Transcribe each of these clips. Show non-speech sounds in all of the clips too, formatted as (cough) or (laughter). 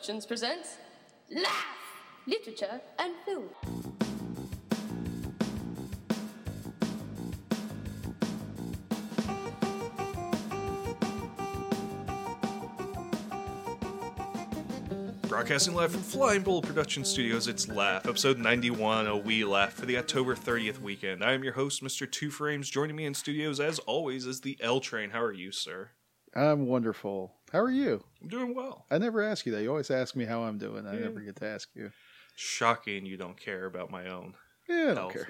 Productions presents Laugh! Literature and Film. Broadcasting live from Flying Bull Production Studios, it's Laugh, episode 91, a wee laugh for the October 30th weekend. I am your host, Mr. Two Frames. Joining me in studios, as always, is the L Train. How are you, sir? I'm wonderful. How are you? I'm doing well. I never ask you that. You always ask me how I'm doing. I Yeah. never get to ask you. Shocking you don't care about my own Yeah, I don't care.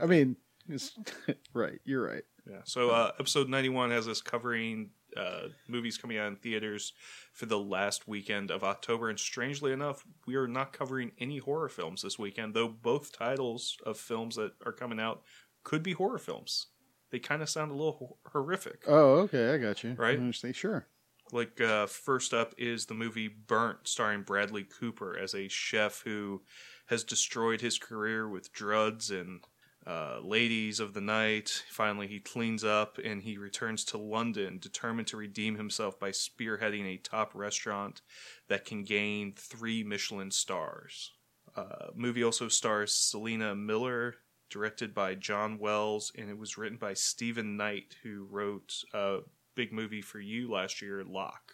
I mean, it's (laughs) right. You're right. Yeah. So uh, episode ninety one has us covering uh, movies coming out in theaters for the last weekend of October, and strangely enough, we are not covering any horror films this weekend. Though both titles of films that are coming out could be horror films. They kind of sound a little hor- horrific. Oh, okay. I got you. Right? Sure. Like uh, first up is the movie Burnt, starring Bradley Cooper as a chef who has destroyed his career with drugs and uh, ladies of the night. Finally, he cleans up and he returns to London, determined to redeem himself by spearheading a top restaurant that can gain three Michelin stars. Uh, movie also stars Sienna Miller, directed by John Wells, and it was written by Stephen Knight, who wrote a big movie for you last year, Locke.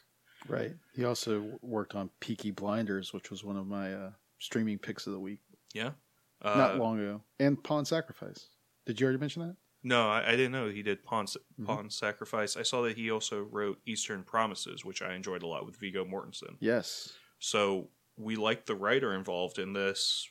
Right. He also worked on Peaky Blinders, which was one of my uh, streaming picks of the week Yeah. Uh, not long ago, and Pawn Sacrifice. Did you already mention that? No, I, I didn't know he did Pawn, Mm-hmm. Pawn Sacrifice. I saw that he also wrote Eastern Promises, which I enjoyed a lot with Viggo Mortensen. Yes. So we like the writer involved in this.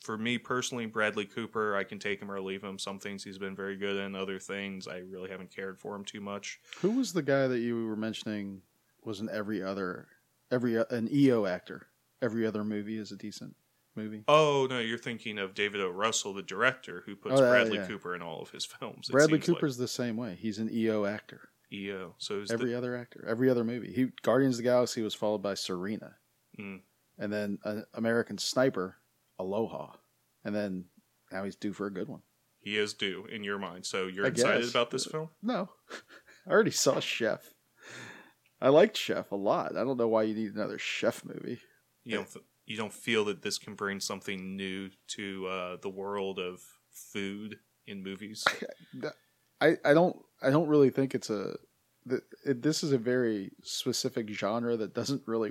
For me personally, Bradley Cooper, I can take him or leave him. Some things he's been very good in, other things I really haven't cared for him too much. Who was the guy that you were mentioning? Was in every other, every an EO actor. Every other movie is a decent movie. Oh no, you're thinking of David O. Russell, the director, who puts Oh, yeah, Bradley yeah. Cooper in all of his (laughs) films. Bradley seems like. Cooper's the same way. He's an EO actor. EO. So Every the, other actor, every other movie. He Guardians of the Galaxy was followed by Serena, Mm. and then uh, American Sniper, Aloha, and then now he's due for a good one. he is due in your mind. So you're I excited guess. about this film? No, (laughs) I already saw Chef. I liked Chef a lot. I don't know why you need another Chef movie. You don't th- you don't feel that this can bring something new to uh, the world of food in movies? (laughs) I, I don't I don't really think it's a this is a very specific genre that doesn't really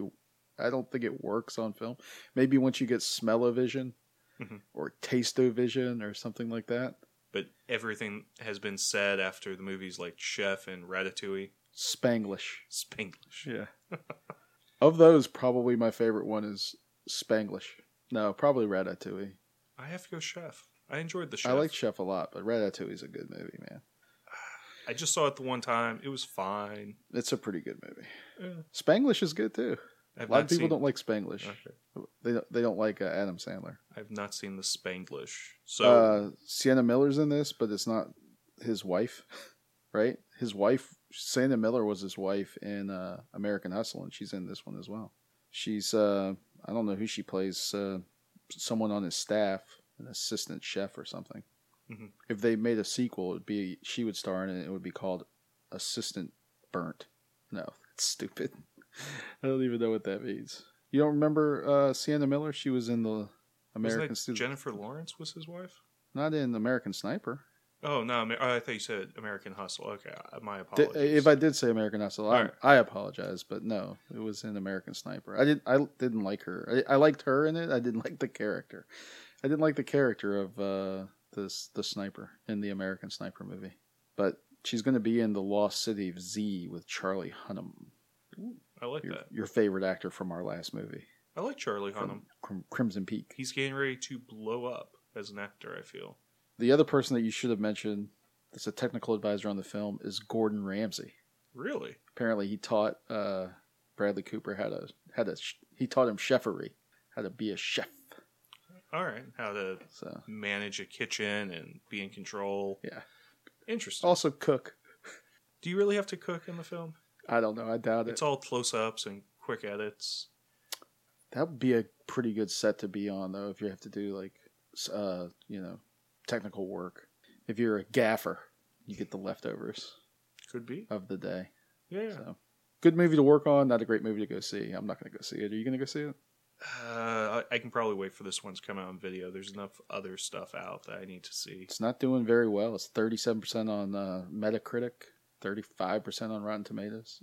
I don't think it works on film. Maybe once you get smell-o-vision Mhm. or taste-o-vision or something like that. but everything has been said after the movies like Chef and Ratatouille. Spanglish. Spanglish. Yeah. (laughs) of those, probably my favorite one is Spanglish. No, probably Ratatouille. I have to go Chef. I enjoyed the Chef. I like Chef a lot, but Ratatouille's a good movie, man. I just saw it the one time. It was fine. It's a pretty good movie. Yeah. Spanglish is good too. I've A lot of people seen- don't like Spanglish. Okay. They don't, they don't like uh, Adam Sandler. I've not seen the Spanglish. So uh, Sienna Miller's in this, but it's not his wife, (laughs) right? His wife, Sienna Miller, was his wife in uh, American Hustle, and she's in this one as well. She's uh, I don't know who she plays. Uh, someone on his staff, an assistant chef or something. Mhm. If they made a sequel, it'd be she would star in it. It would be called Assistant Burnt. No, (laughs) that's stupid. I don't even know what that means. You don't remember uh, Sienna Miller? She was in the American Student. Jennifer Lawrence was his wife? Not in American Sniper. Oh no! Oh, I thought you said American Hustle. Okay, my apologies. if I did say American Hustle, I. I apologize, but no, it was in American Sniper. I did. I didn't like her. I, I liked her in it. I didn't like the character. I didn't like the character of uh, this the sniper in the American Sniper movie. But she's going to be in the Lost City of Z with Charlie Hunnam, I like your, that. your favorite actor from our last movie, I like Charlie Hunnam. from Crim- Crimson Peak. He's getting ready to blow up as an actor. I feel. The other person that you should have mentioned, that's a technical advisor on the film, is Gordon Ramsay. Really? apparently he taught uh, Bradley Cooper how to how to he taught him chefery, how to be a chef. All right. How to So manage a kitchen and be in control. yeah, Interesting. also cook. Do you really have to cook in the film? I don't know. I doubt it. It's all close-ups and quick edits. that would be a pretty good set to be on though. If you have to do like uh you know technical work. If you're a gaffer, you get the leftovers Could be. of the day. Yeah. So good movie to work on. Not a great movie to go see. I'm not going to go see it. Are you going to go see it? Uh, I I can probably wait for this one to come out on video. There's enough other stuff out that I need to see. It's not doing very well. It's 37% on uh, Metacritic, 35% on Rotten Tomatoes.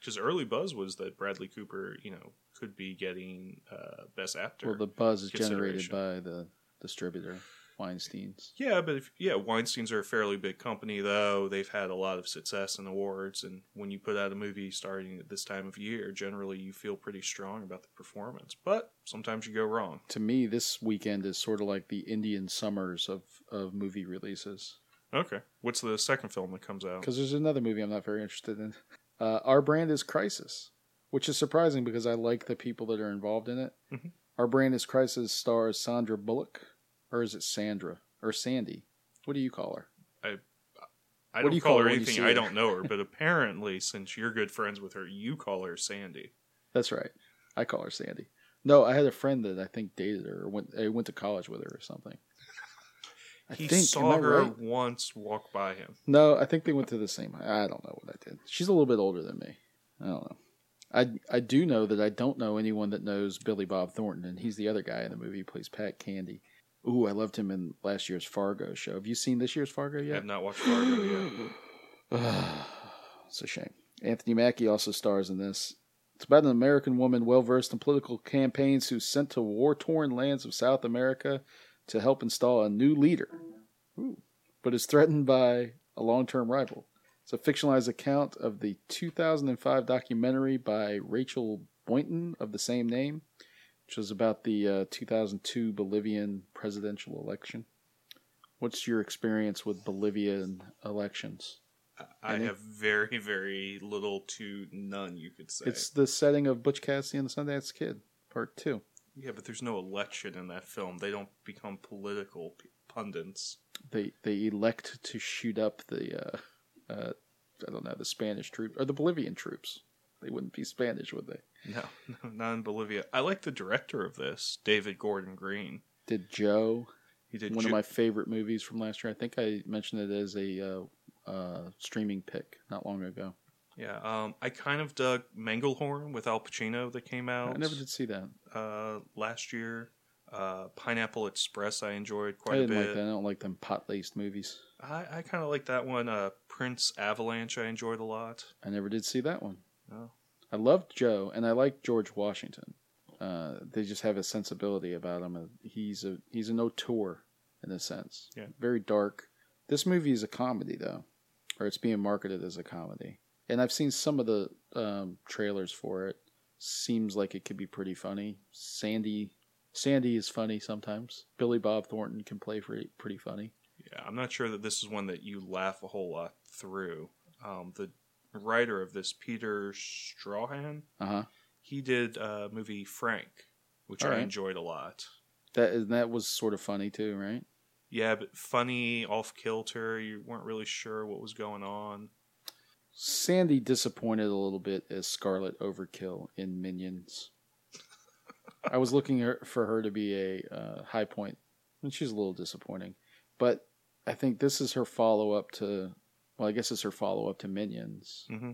Because early buzz was that Bradley Cooper, you know, could be getting uh, best actor. Well, the buzz is generated by the distributor, Weinstein's. Yeah, but if, yeah, Weinstein's are a fairly big company, though. They've had a lot of success in awards, and when you put out a movie starting at this time of year, generally you feel pretty strong about the performance. But sometimes you go wrong. To me, this weekend is sort of like the Indian summers of, of movie releases. Okay, what's the second film that comes out? Because there's another movie I'm not very interested in. Uh, Our Brand is Crisis, which is surprising because I like the people that are involved in it. Mhm. Our Brand is Crisis stars Sandra Bullock, or is it Sandra or Sandy? What do you call her? I What don't do you call call her her when you anything. I don't know her, but (laughs) apparently, since you're good friends with her, you call her Sandy. That's right. I call her Sandy. No, I had a friend that I think dated her or went I went to college with her or something. I he think saw I her right? once walk by him. No, I think they went to the same. I don't know what I did. She's a little bit older than me. I don't know. I I do know that I don't know anyone that knows Billy Bob Thornton, and he's the other guy in the movie. He plays Pat Candy. Ooh, I loved him in last year's Fargo show. Have you seen this year's Fargo yet? I have not watched Fargo yet. (sighs) it's a shame. Anthony Mackie also stars in this. It's about an American woman well versed in political campaigns who's sent to war torn lands of South America to help install a new leader, Ooh. but is threatened by a long term rival. It's a fictionalized account of the 2005 documentary by Rachel Boynton of the same name, which was about the uh, 2002 Bolivian presidential election. What's your experience with Bolivian elections? I Any? have very, very little to none, you could say. It's the setting of Butch Cassidy and the Sundance Kid, part two. Yeah, but there's no election in that film. They don't become political p- pundits. They they elect to shoot up the uh, uh, I don't know the Spanish troops or the Bolivian troops. They wouldn't be Spanish, would they? No, no, not in Bolivia. I like the director of this, David Gordon Green. Did Joe He did one Ju- of my favorite movies from last year? I think I mentioned it as a uh, uh, streaming pick not long ago. Yeah, um, I kind of dug Manglehorn with Al Pacino that came out. I never did see that. uh, last year. Uh, Pineapple Express I enjoyed quite a didn't bit. like that. I don't like them pot laced movies. I, I kind of like that one. Uh, Prince Avalanche I enjoyed a lot. I never did see that one. Oh. I loved Joe, and I like George Washington. Uh, they just have a sensibility about him. He's a he's an auteur in a sense. Yeah. Very dark. This movie is a comedy though, or it's being marketed as a comedy. And I've seen some of the um, trailers for it. Seems like it could be pretty funny. Sandy Sandy is funny sometimes. Billy Bob Thornton can play pretty pretty funny. Yeah, I'm not sure that this is one that you laugh a whole lot through. Um, the writer of this, Peter Straughan, Uh huh. he did a movie Frank, which All I right. enjoyed a lot. That that was sort of funny too, right? Yeah, but funny, off kilter. You weren't really sure what was going on. Sandy disappointed a little bit as Scarlet Overkill in Minions. I was looking for her to be a uh, high point, and she's a little disappointing. But I think this is her follow up to, well, I guess it's her follow up to Minions. hmm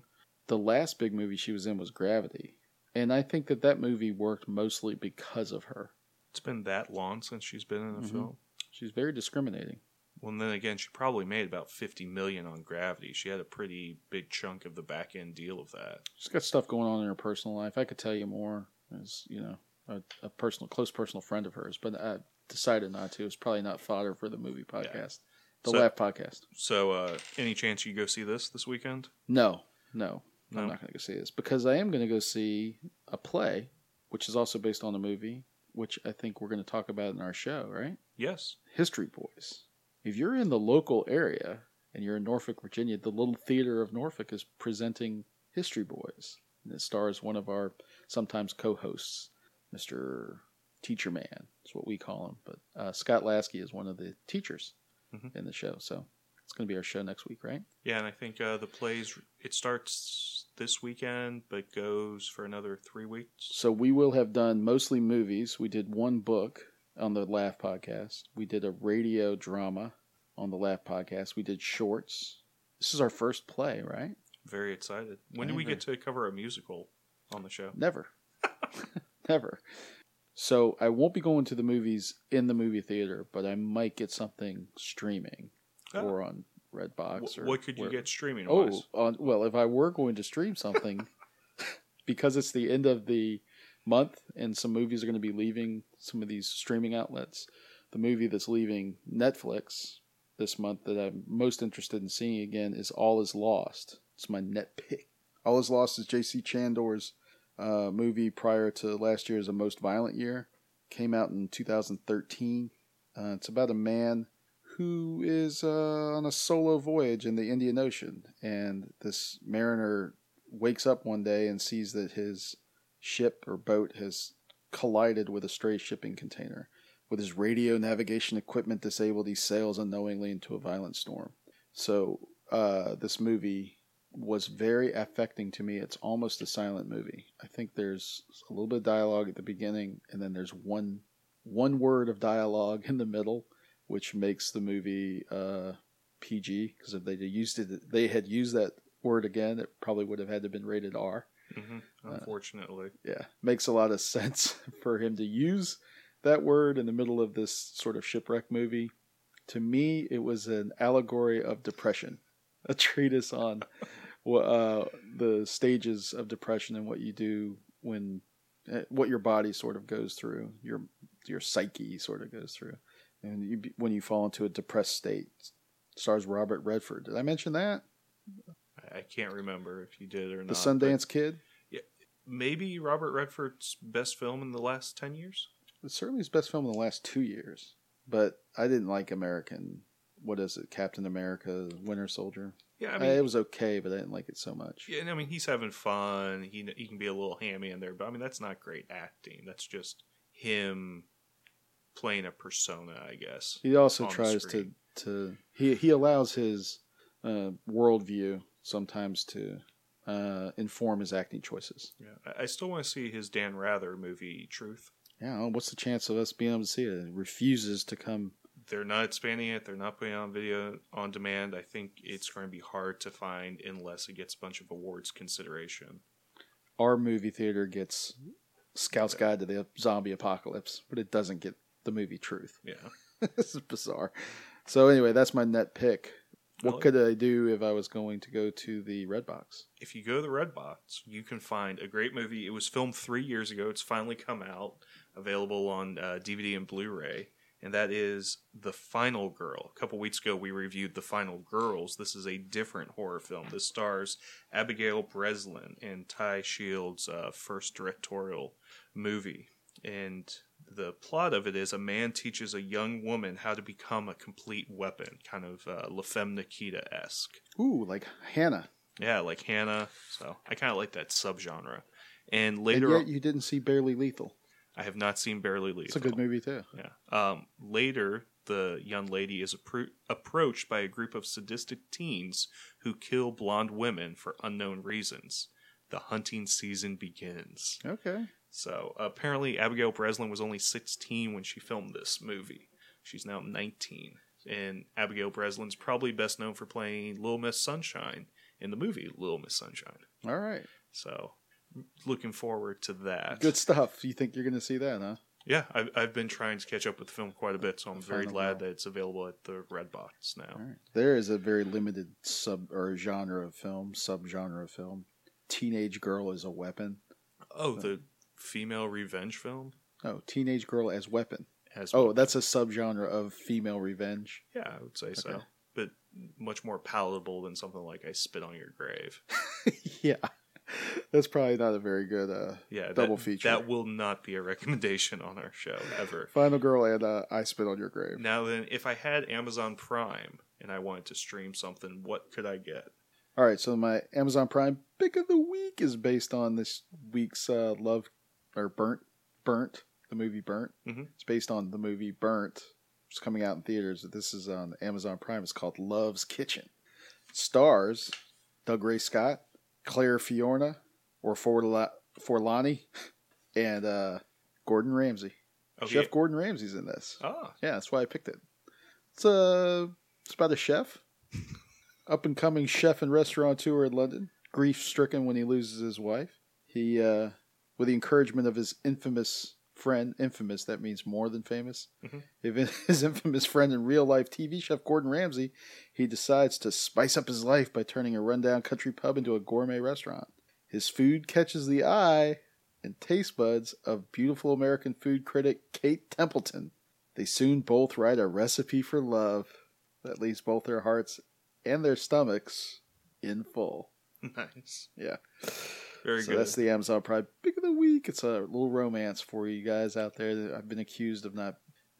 The last big movie she was in was Gravity, and I think that that movie worked mostly because of her. It's been that long since she's been in a Mhm. film. She's very discriminating. Well, and then again, she probably made about fifty million on Gravity. She had a pretty big chunk of the back end deal of that. She's got stuff going on in her personal life. I could tell you more as you know a, a personal, close personal friend of hers, but I decided not to. It's probably not fodder for the movie podcast, the So- Laugh podcast. So, uh, any chance you go see this this weekend? No, no, No? I'm not going to go see this because I am going to go see a play, which is also based on a movie, which I think we're going to talk about in our show. Right, Yes. History Boys. If you're in the local area and you're in Norfolk, Virginia, the Little Theater of Norfolk is presenting History Boys. And it stars one of our sometimes co-hosts, Mr. Teacher Man. That's what we call him. But uh, Scott Lasky is one of the teachers Mhm. in the show. So it's going to be our show next week, right? Yeah, and I think uh, the plays it starts this weekend, but goes for another three weeks. So we will have done mostly movies. We did one book on the Laugh podcast. We did a radio drama on the Laugh podcast. We did shorts. This is our first play, right? Very excited. When do we get to cover a musical on the show? Never. (laughs) Never. So I won't be going to the movies in the movie theater, but I might get something streaming Oh. or on Redbox. Or what could you get streaming Oh, on, well, if I were going to stream something, (laughs) because it's the end of the month and some movies are going to be leaving some of these streaming outlets, the movie that's leaving Netflix this month that I'm most interested in seeing again is All Is Lost. It's my net pick. All Is Lost is J.C. Chandor's uh, movie prior to last year's A Most Violent Year. Came out in 2013. Uh, it's about a man who is uh, on a solo voyage in the Indian Ocean, and this mariner wakes up one day and sees that his ship or boat has collided with a stray shipping container. With his radio navigation equipment disabled, he sails unknowingly into a violent storm. So, uh, this movie was very affecting to me. It's almost a silent movie. I think there's a little bit of dialogue at the beginning, and then there's one one word of dialogue (laughs) in the middle, which makes the movie uh, PG. Because if they used it, they had used that word again, it probably would have had to been rated R. hmm Uh, Unfortunately, Yeah, makes a lot of (laughs) sense for him to use that word in the middle of this sort of shipwreck movie. To me, it was an allegory of depression, (laughs) a treatise on (laughs) uh, the stages of depression and what you do when eh, what your body sort of goes through, your your psyche sort of goes through, and you, when you fall into a depressed state. Stars Robert Redford. Did I mention that? Can't remember if you did or The not. The Sundance Kid. Yeah, Maybe Robert Redford's best film in the last ten years. It's certainly his best film in the last two years. But I didn't like American. What is it? Captain America, Winter Soldier. Yeah, I I it was okay, but I didn't like it so much. yeah, and I mean, he's having fun. He he can be a little hammy in there, but I mean, that's not great acting. That's just him playing a persona, I guess. He also tries to to he he allows his uh, worldview sometimes to uh, inform his acting choices. Yeah, I, still want to see his Dan Rather movie, Truth. Yeah, well, what's the chance of us being able to see it? It refuses to come. They're not expanding it. They're not putting it on video on demand. I think it's going to be hard to find unless it gets a bunch of awards consideration. Our movie theater gets Scout's Guide to the Zombie Apocalypse, but it doesn't get the movie Truth. Yeah. (laughs) this is bizarre. So anyway, that's my net pick. What could I do if I was going to go to the Red Box? if you go to the Red Box, you can find a great movie. It was filmed three years ago. It's finally come out, available on uh, DVD and Blu-ray, and that is The Final Girl. A couple weeks ago, we reviewed The Final Girls. This is a different horror film. This stars Abigail Breslin and Ty Shields' uh, first directorial movie, and the plot of it is a man teaches a young woman how to become a complete weapon, kind of uh, La Femme Nikita esque. Ooh, like Hannah. Yeah, like Hannah. So I kind of like that subgenre. And later, and on, yet you didn't see Barely Lethal. I have not seen Barely Lethal. It's a good movie too. Yeah. Um, later, the young lady is appro- approached by a group of sadistic teens who kill blonde women for unknown reasons. The hunting season begins. Okay. So apparently, Abigail Breslin was only 16 when she filmed this movie. She's now 19. And Abigail Breslin's probably best known for playing Little Miss Sunshine in the movie Little Miss Sunshine. All right. So looking forward to that. Good stuff. You think you're going to see that, huh? Yeah, I've, I've been trying to catch up with the film quite a bit, so I'm very glad that it's available at the Redbox now. All right. There is a very limited sub or genre of film, subgenre of film. Teenage girl as a weapon. Oh, the female revenge film Oh, teenage girl as weapon. As Oh, that's a subgenre of female revenge. yeah, I would say so, but much more palatable than something like "I Spit on Your Grave." (laughs) yeah. That's probably not a very good uh, Yeah, double that, feature. That will not be a recommendation on our show ever. Final Girl and uh, I Spit on Your Grave. Now then, if I had Amazon Prime and I wanted to stream something, what could I get? All right, so my Amazon Prime pick of the week is based on this week's uh, Love or Burnt, Burnt, the movie Burnt. Mhm. It's based on the movie Burnt. It's coming out in theaters. This is on Amazon Prime. It's called Love's Kitchen. Stars Dougray Scott, Claire Fiorna, or Forla- Forlani, and uh, Gordon Ramsay. Oh, Chef. Gordon Ramsay's in this. Oh. Yeah, that's why I picked it. It's uh, it's about a chef, (laughs) up and coming chef and restaurateur in London. Grief stricken when he loses his wife. He, uh, with the encouragement of his infamous friend, infamous, that means more than famous. Mhm. If (laughs) his infamous friend in real life TV chef Gordon Ramsay, he decides to spice up his life by turning a rundown country pub into a gourmet restaurant. His food catches the eye and taste buds of beautiful American food critic Kate Templeton. They soon both write a recipe for love that leaves both their hearts and their stomachs in full. (laughs) nice. Yeah. Very so good. that's the Amazon Prime pick of the week. It's a little romance for you guys out there. I've been accused of not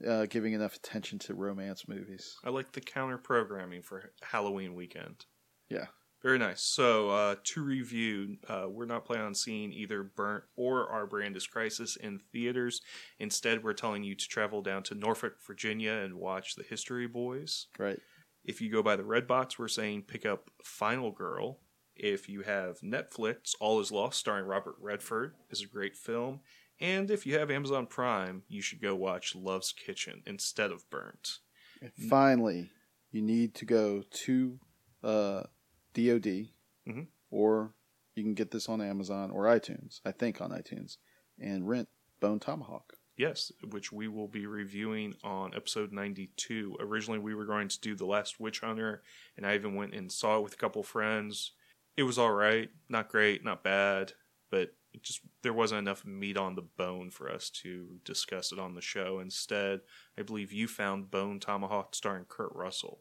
uh, giving enough attention to romance movies. I like the counter programming for Halloween weekend. Yeah. Very nice. So, uh, to review, uh, we're not planning on seeing either Burnt or Our Brand is Crisis in theaters. Instead, we're telling you to travel down to Norfolk, Virginia and watch The History Boys. Right. If you go by the red box, we're saying pick up Final Girl. If you have Netflix, All Is Lost, starring Robert Redford, is a great film. And if you have Amazon Prime, you should go watch Love's Kitchen instead of Burnt. And finally, you need to go to uh, DoD, Mhm. or you can get this on Amazon or iTunes. I think on iTunes, and rent Bone Tomahawk. Yes, which we will be reviewing on episode 92. Originally, we were going to do The Last Witch Hunter, and I even went and saw it with a couple friends. It was all right, not great, not bad, but it just there wasn't enough meat on the bone for us to discuss it on the show. Instead, I believe you found Bone Tomahawk starring Kurt Russell,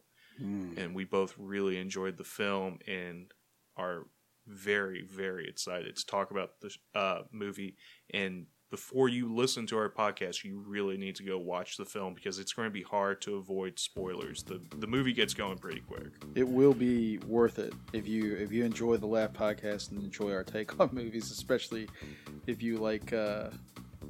and we both really enjoyed the film and are very, very excited to talk about the uh, movie. And before you listen to our podcast, you really need to go watch the film because it's going to be hard to avoid spoilers. the The movie gets going pretty quick. It will be worth it if you if you enjoy the Laugh podcast and enjoy our take on (laughs) movies, especially if you like. Uh,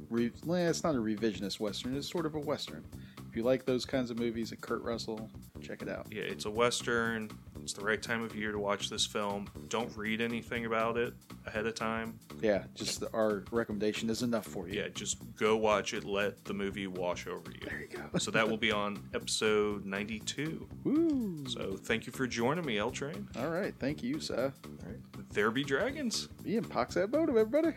re- it's not a revisionist western; it's sort of a western. If you like those kinds of movies at Kurt Russell, check it out. Yeah, it's a western. It's the right time of year to watch this film. Don't read anything about it ahead of time. Yeah, just the, our recommendation is enough for you. Yeah, just go watch it. Let the movie wash over you. There you go. So that will be on episode 92. Woo! So thank you for joining me, L Train. All right, thank you, sir. All right. There be dragons. Ian, pox that bottom, everybody.